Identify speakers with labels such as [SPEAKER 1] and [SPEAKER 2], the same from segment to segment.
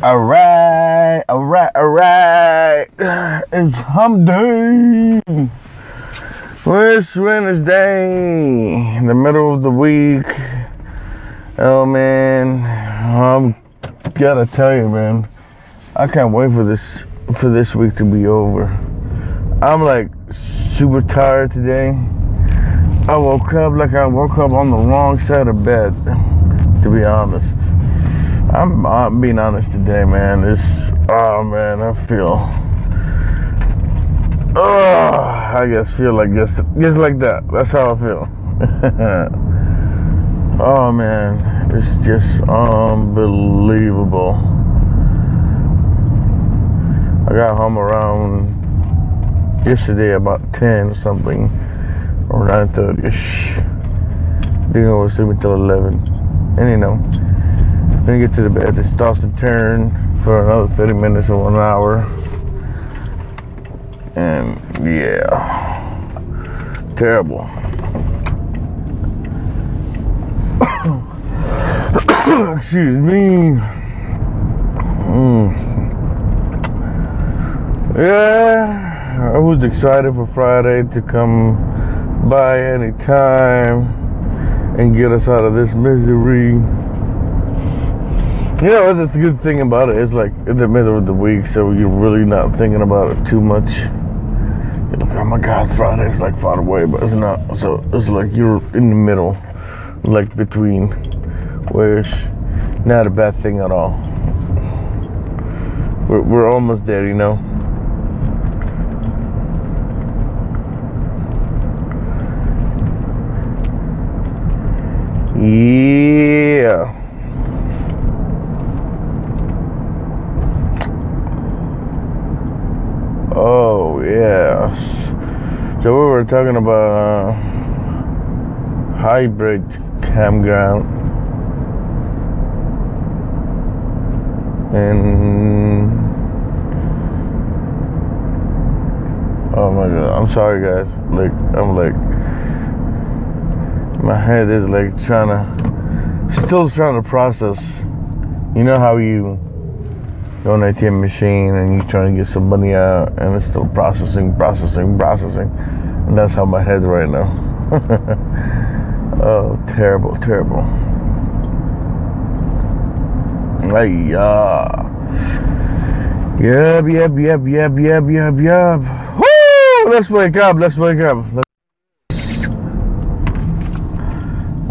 [SPEAKER 1] Alright, alright, alright. It's hump day. It's Wednesday, in the middle of the week. Oh man, I'm gotta tell you, man. I can't wait for this for this week to be over. I'm like super tired today. I woke up like I woke up on the wrong side of bed, to be honest. I'm, I'm being honest today, man. This, oh man, I feel, oh, I guess feel like just, just like that. That's how I feel. oh man, it's just unbelievable. I got home around yesterday about 10 or something, or 9:30 ish. I think I was sleeping till 11. And you know, then get to the bed, just starts to turn for another 30 minutes or one hour. And yeah, terrible. Excuse me. Mm. Yeah, I was excited for Friday to come by any time and get us out of this misery. You know, the good thing about it is like in the middle of the week, so you're really not thinking about it too much. You're like, oh my God, Friday's like far away, but it's not. So it's like you're in the middle, like between, which not a bad thing at all. We're, we're almost there, you know. Yeah. Oh yes. So we were talking about uh, hybrid campground, and oh my god, I'm sorry guys. Like I'm like my head is like trying to still trying to process. You know how you go on ATM machine and you're trying to get some money out and it's still processing, processing, processing. And that's how my head's right now. oh, terrible, terrible. Hey, yep, yep, yep, yep, yep, yep, yep. Woo! Let's wake up, let's wake up. Let's...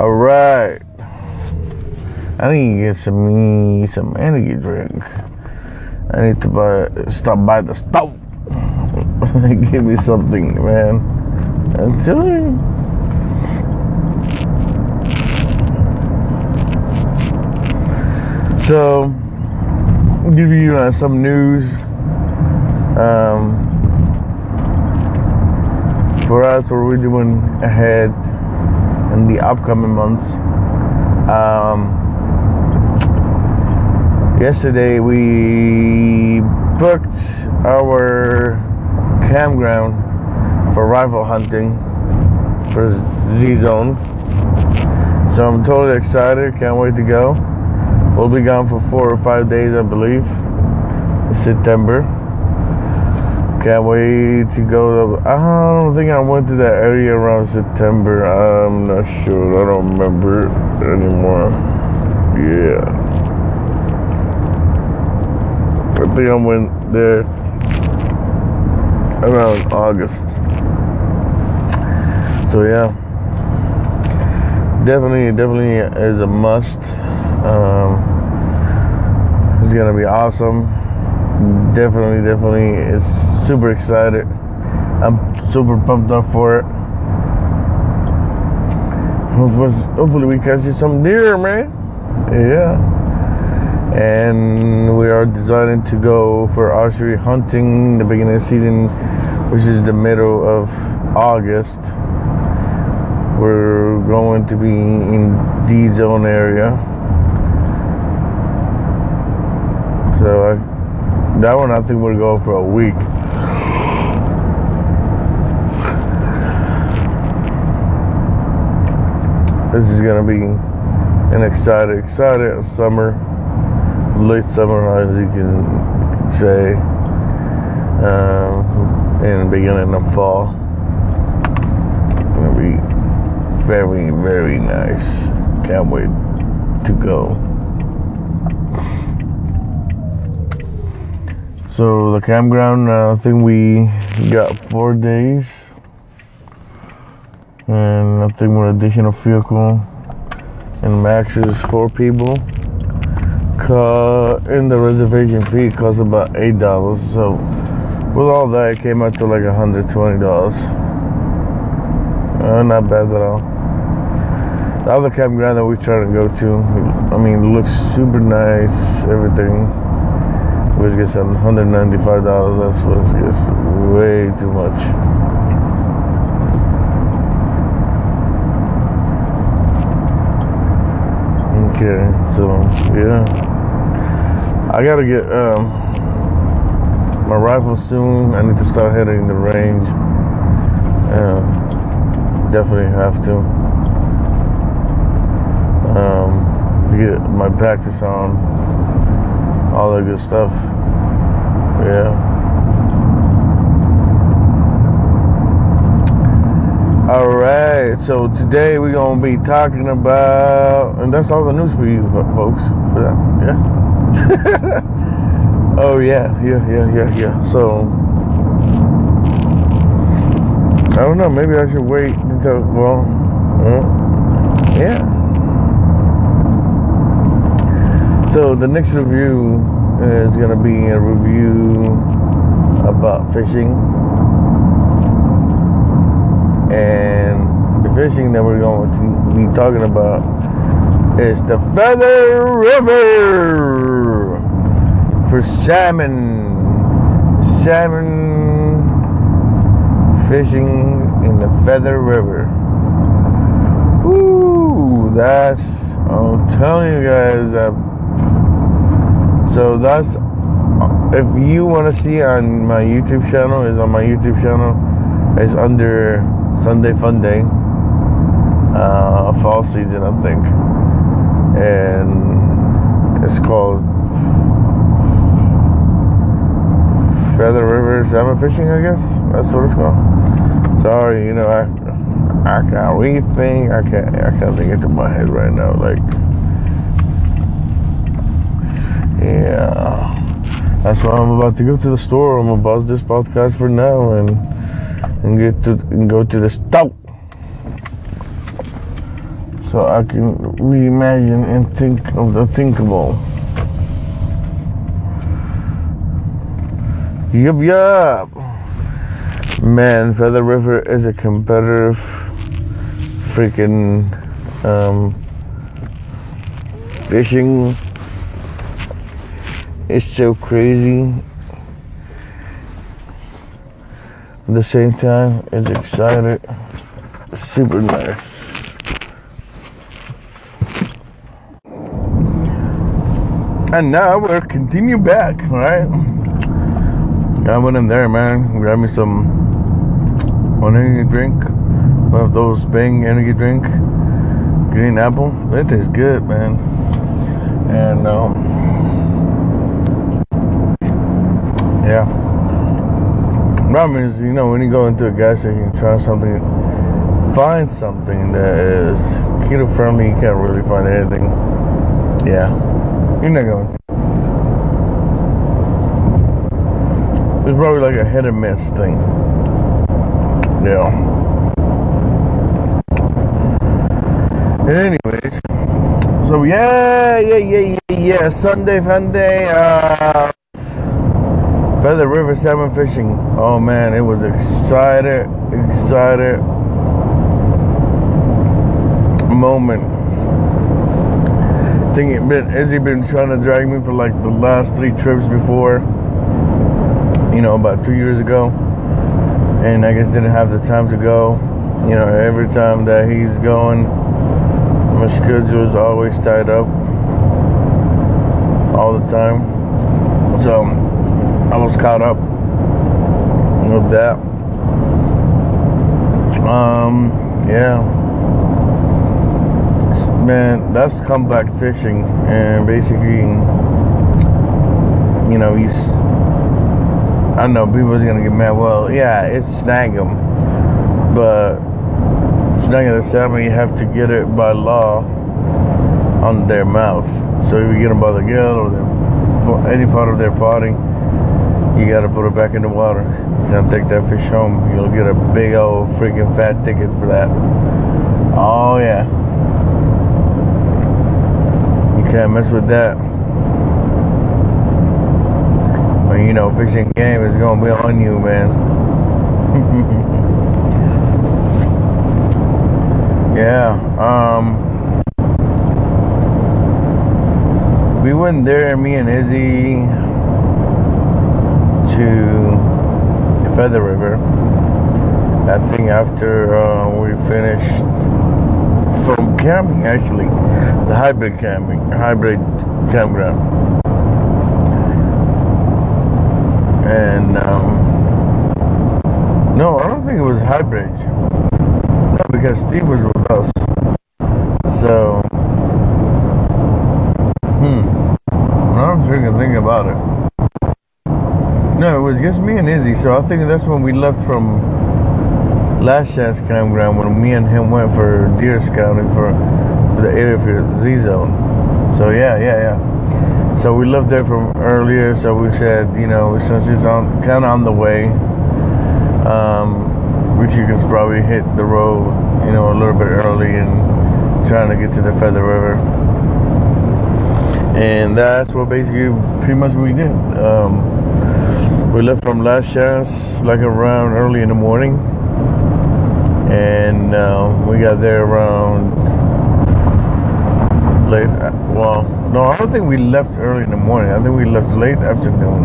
[SPEAKER 1] All right. I need to get some me some energy drink. I need to buy stop by the stove. Give me something, man. I'm telling you. So, give you uh, some news. Um, for us, what we're doing ahead in the upcoming months. Um, yesterday we booked our campground for rifle hunting for Z Zone. So I'm totally excited. Can't wait to go. We'll be gone for four or five days, I believe, in September. Can't wait to go. I don't think I went to that area around September. I'm not sure. I don't remember anymore. Yeah. I think I went there around August. So yeah, definitely, definitely is a must. Um, it's gonna be awesome. Definitely, definitely is super excited. I'm super pumped up for it. Hopefully we catch you some deer, man. Yeah and we are deciding to go for archery hunting the beginning of the season which is the middle of august. We're going to be in d zone area. So I, that one i think we'll go for a week. This is gonna be an exciting exciting summer late summer, as you can say, um, and beginning of fall. Gonna be very, very nice. Can't wait to go. So the campground, uh, I think we got four days, and I think with additional vehicle and max is four people. In the reservation fee cost about eight dollars. So with all that, it came out to like hundred twenty dollars. Uh, not bad at all. The other campground that we try to go to, I mean, looks super nice, everything We just get some $195. That's what it gets way too much. Okay, so yeah, I gotta get um, my rifle soon. I need to start hitting the range. Uh, definitely have to um, get my practice on all that good stuff. Yeah. All right, so today we're gonna be talking about, and that's all the news for you folks. For that, yeah. oh yeah, yeah, yeah, yeah, yeah. So I don't know. Maybe I should wait until well, yeah. So the next review is going to be a review about fishing. And fishing that we're going to be talking about is the Feather River for salmon. Salmon fishing in the Feather River. Ooh, that's, I'm telling you guys that so that's if you want to see on my YouTube channel is on my YouTube channel. It's under Sunday Fun Day, uh, fall season, I think, and it's called Feather River Salmon Fishing. I guess that's what it's called. Sorry, you know I I can't rethink. I can't I can't think into my head right now. Like yeah, that's why I'm about to go to the store. I'm pause this podcast for now and and get to and go to the store so I can reimagine and think of the thinkable. Yup, yup. Man, Feather River is a competitive freaking um, fishing it's so crazy. At the same time, it's excited. super nice. And now we're continue back, right? I went in there, man. Grab me some energy drink, one of those Bang energy drink, green apple. It is good, man. And um, Yeah. Problem is, you know, when you go into a gas station, you try something, find something that is keto friendly, you can't really find anything. Yeah. You're not going to. It's probably like a hit or miss thing. Yeah. Anyways, so yeah, yeah, yeah, yeah, yeah. Sunday fun day. Uh, Feather River salmon fishing. Oh man, it was excited, excited moment. I think it been Izzy been trying to drag me for like the last three trips before. You know, about two years ago. And I guess didn't have the time to go. You know, every time that he's going, my schedule is always tied up. All the time. So I was caught up with that. Um, yeah. Man, that's comeback fishing, and basically, you know, he's. I know people's gonna get mad. Well, yeah, it's snag 'em, but snagging the salmon, you have to get it by law on their mouth. So if you get them by the gill or their, any part of their body, you gotta put it back in the water. You can't take that fish home. You'll get a big old freaking fat ticket for that. Oh yeah. Can't mess with that. When you know fishing game is gonna be on you, man. Yeah. Um. We went there, me and Izzy, to the Feather River. I think after uh, we finished camping, actually, the hybrid camping, hybrid campground, and um, no, I don't think it was hybrid. No, because Steve was with us. So, hmm. I'm trying to think about it. No, it was just me and Izzy. So I think that's when we left from last chance campground when me and him went for deer scouting for for the area for the Z zone. So yeah, yeah, yeah. So we left there from earlier. So we said, you know, since it's on kind of on the way, um, you can probably hit the road, you know, a little bit early and trying to get to the Feather River. And that's what basically pretty much we did. Um, we left from Last Chance like around early in the morning, and um, we got there around late. Well, no, I don't think we left early in the morning. I think we left late afternoon,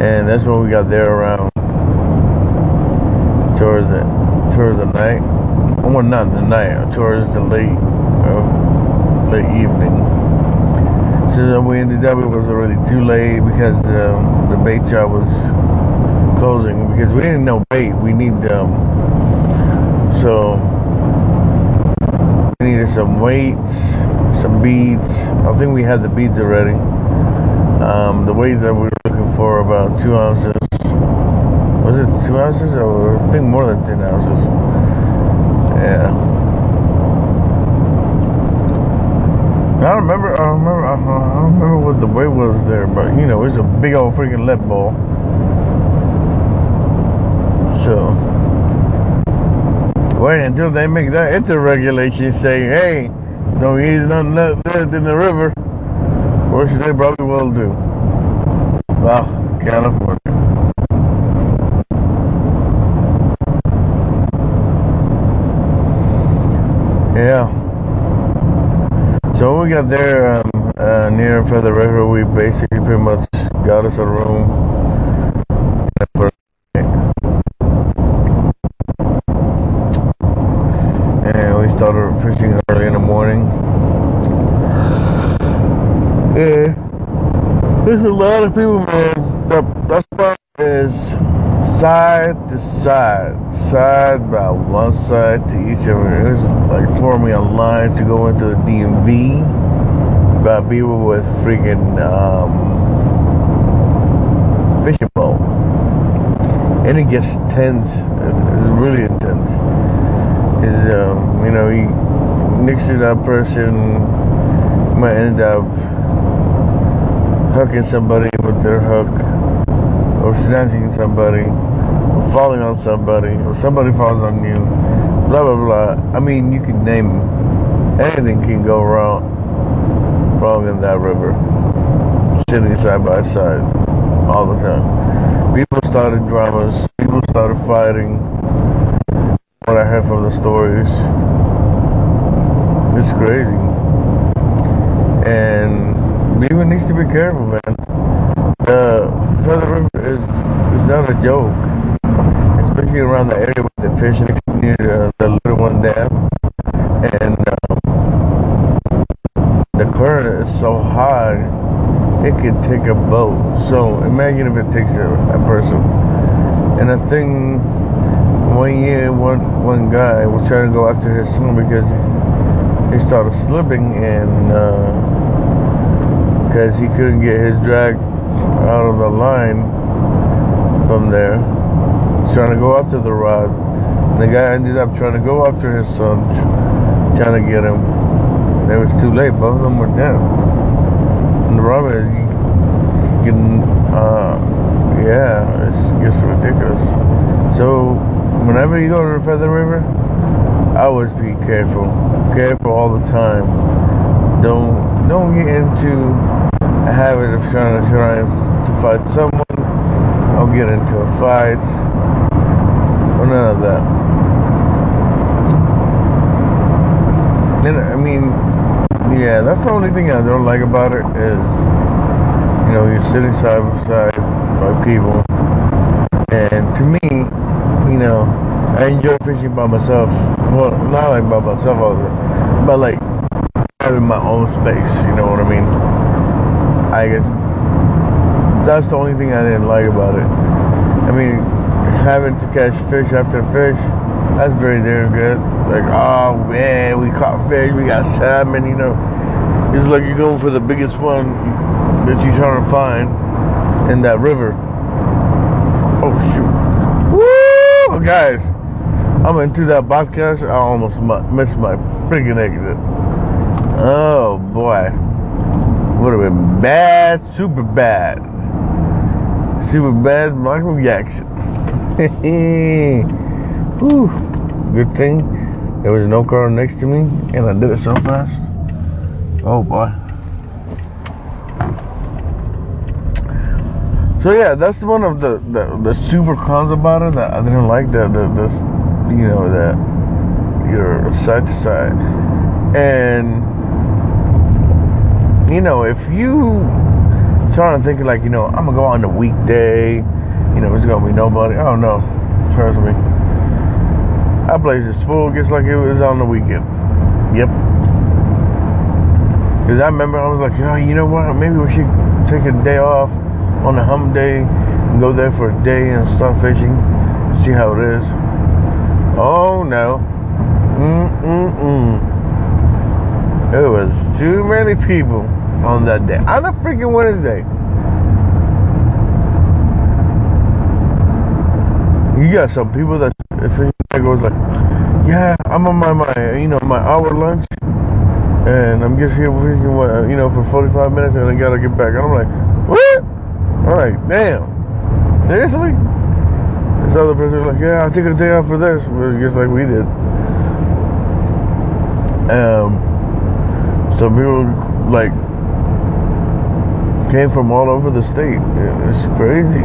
[SPEAKER 1] and that's when we got there around towards the towards the night. Well, not the night, towards the late uh, late evening. So we ended up, it was already too late because um, the bait shop was closing because we didn't know bait. We need um, so we needed some weights, some beads. I think we had the beads already. Um, the weights that we were looking for about two ounces. Was it two ounces or I think more than ten ounces? Yeah. I don't remember. I remember. I don't remember what the weight was there, but you know, it's a big old freaking lead ball. So, wait until they make that into regulation. Say, hey, don't use nothing left in the river, which they probably will do. Well, California. Yeah. So when we got there um, uh, near Feather River, we basically pretty much got us a room. And fishing early in the morning. Yeah, there's a lot of people, man. The, that spot is side to side, side by one side to each other. It's like forming a line to go into the DMV by people with freaking um, fishing pole. And it gets tense. It's really intense. Because, um, you know, you, to that person might end up hooking somebody with their hook or snatching somebody, or falling on somebody, or somebody falls on you, blah blah blah. I mean, you can name anything can go wrong, wrong in that river, sitting side by side all the time. People started dramas. People started fighting. What I heard from the stories, it's crazy, and people needs to be careful, man. The Feather River is, is not a joke, especially around the area with the fish near uh, the Little One Dam. And um, the current is so high, it could take a boat. So imagine if it takes a, a person. And I think one year, one one guy was trying to go after his son because he started slipping and. Uh, because he couldn't get his drag out of the line from there. He's trying to go after the rod. And the guy ended up trying to go after his son, trying to get him. And it was too late. Both of them were dead. And the problem is, you, you can, uh, yeah, it gets ridiculous. So, whenever you go to the Feather River, always be careful. Careful all the time. Don't don't get into a habit of trying to try to fight someone. Don't get into a fight. Or none of that. And I mean, yeah, that's the only thing I don't like about it is, you know, you're sitting side by side by people, and to me, you know, I enjoy fishing by myself. Well, not like by myself, time, but like having my own space. You know what I mean? I guess that's the only thing I didn't like about it. I mean, having to catch fish after fish, that's very damn good. Like, oh man, we caught fish, we got salmon. You know, it's like you're going for the biggest one that you're trying to find in that river. Oh shoot! Woo, guys. I'm into that podcast. I almost missed my freaking exit. Oh boy. Would have been bad, super bad. Super bad Michael Jackson. Whew. Good thing there was no car next to me and I did it so fast. Oh boy. So yeah, that's one of the, the, the super cons about it that I didn't like that the, this you know that you're side to side. And you know if you trying to think like you know i'm gonna go on a weekday you know it's gonna be nobody oh no trust me. That place is full just like it was on the weekend. Yep. Because i remember i was like oh you know what? Maybe we should take a day off on a hump day and go there for a day and start fishing see how it is Oh no. Mm-mm-mm. There was too many people on that day. On a freaking Wednesday. You got some people that if it goes like, yeah, I'm on my, my you know my hour lunch, and I'm just here fishing, uh, you know, for 45 minutes, and I gotta get back. And I'm like, what? All right, damn. Seriously? This other person was like, yeah, I'll take a day off for this. Just like we did. Um, some people like came from all over the state. It's crazy.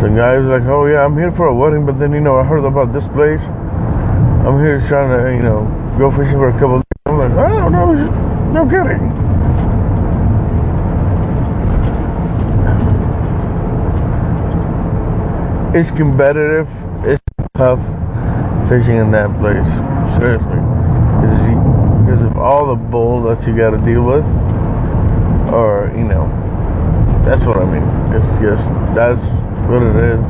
[SPEAKER 1] Some guy was like, oh yeah, I'm here for a wedding, but then you know I heard about this place. I'm here trying to you know go fishing for a couple. Days. I'm like, oh no, no kidding. It's competitive. It's tough fishing in that place. Seriously, because of all the bull that you got to deal with, or you know, that's what I mean. It's just that's what it is.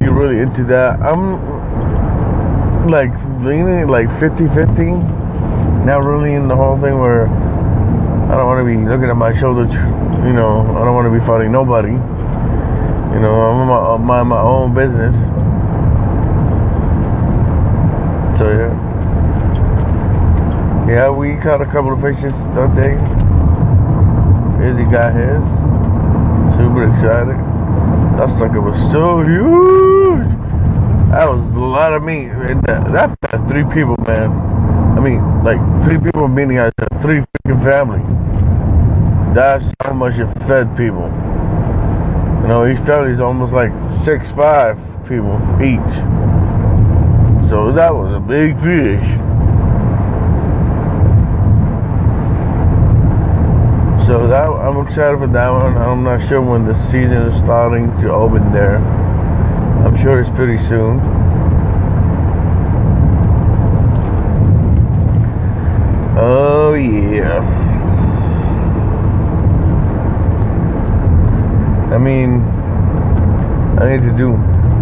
[SPEAKER 1] You're really into that. I'm like leaning like 50-50. Not really in the whole thing where I don't want to be looking at my shoulder. You know, I don't want to be fighting nobody. You know, I'm my, uh, mind my own business. So yeah. Yeah, we caught a couple of fishes that day. Izzy got his. Super excited. That sucker was so huge. That was a lot of meat. That, that fed three people, man. I mean, like three people meaning I said three freaking family. That's how much it fed people. You know, each family's almost like six, five people each. So that was a big fish. So that I'm excited for that one. I'm not sure when the season is starting to open there. I'm sure it's pretty soon. Oh yeah. Mean, I need to do.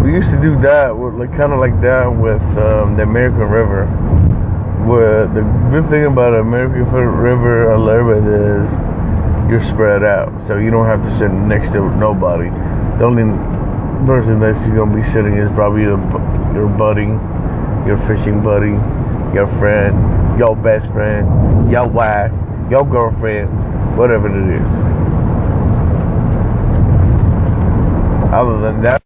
[SPEAKER 1] We used to do that with like kind of like that with um, the American River, with the good thing about American River Alert is you're spread out, so you don't have to sit next to nobody. The only person that you're gonna be sitting is probably the, your buddy, your fishing buddy, your friend, your best friend, your wife, your girlfriend, whatever it is. Other than that,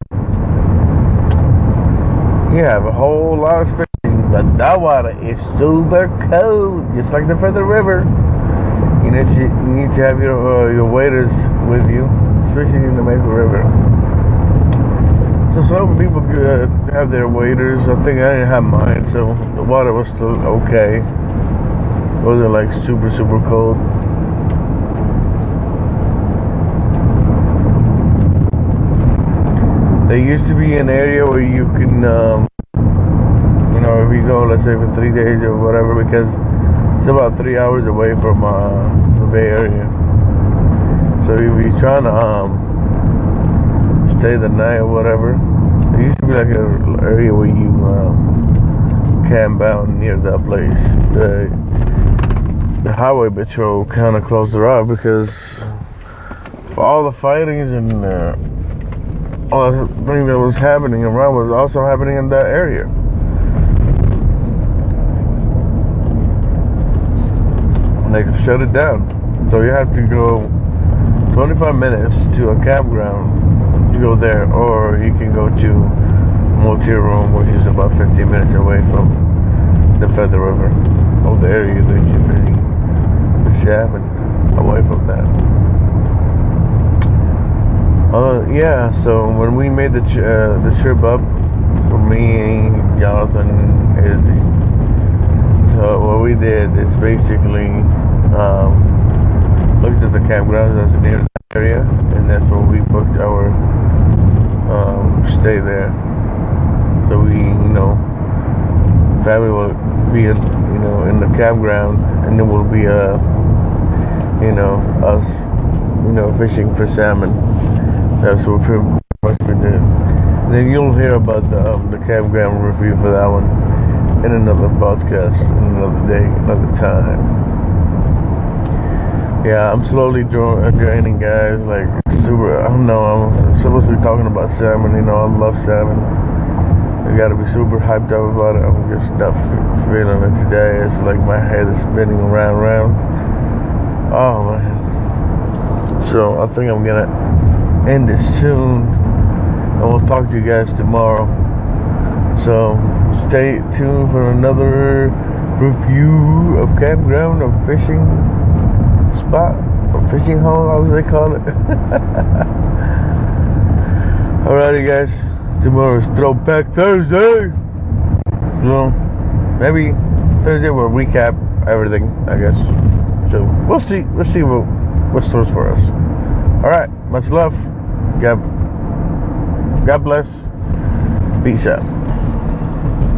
[SPEAKER 1] you have a whole lot of space, but that water is super cold, just like the Feather River. You need to, you need to have your uh, your waders with you, especially in the Maple River. So some people uh, have their waders. I think I didn't have mine, so the water was still okay. It wasn't like super super cold. There used to be an area where you can, um, you know, if you go, let's say for three days or whatever, because it's about three hours away from uh, the Bay Area. So if you're trying to um, stay the night or whatever, there used to be like an area where you um, camp out near that place. The, the highway patrol kind of closed it off because all the fightings and uh, all thing that was happening around was also happening in that area. And they shut it down. So you have to go 25 minutes to a campground to go there, or you can go to Motel Room, which is about 15 minutes away from the Feather River, or the area that you're the shaft and away from that. Uh, yeah. So when we made the uh, the trip up, for me, Jonathan, Izzy. So what we did is basically um, looked at the campgrounds that's near the area, and that's where we booked our um, stay there. So we, you know, family will be, in, you know, in the campground, and then we'll be, uh, you know, us, you know, fishing for salmon. That's what pretty much we did. Then you'll hear about the um, the campground review for that one in another podcast, in another day, another time. Yeah, I'm slowly draining, guys. Like super. I don't know. I'm supposed to be talking about salmon. You know, I love salmon. I gotta be super hyped up about it. I'm just not feeling it today. It's like my head is spinning around, around. Oh man. So I think I'm gonna end it soon. And we'll talk to you guys tomorrow. So stay tuned for another review of campground or fishing spot or fishing hole, how they call it. Alrighty, guys. Tomorrow's Throwback Thursday. So maybe Thursday we'll recap everything, I guess. So we'll see. Let's see what what stores for us. All right. Much love. God, God bless. Peace out.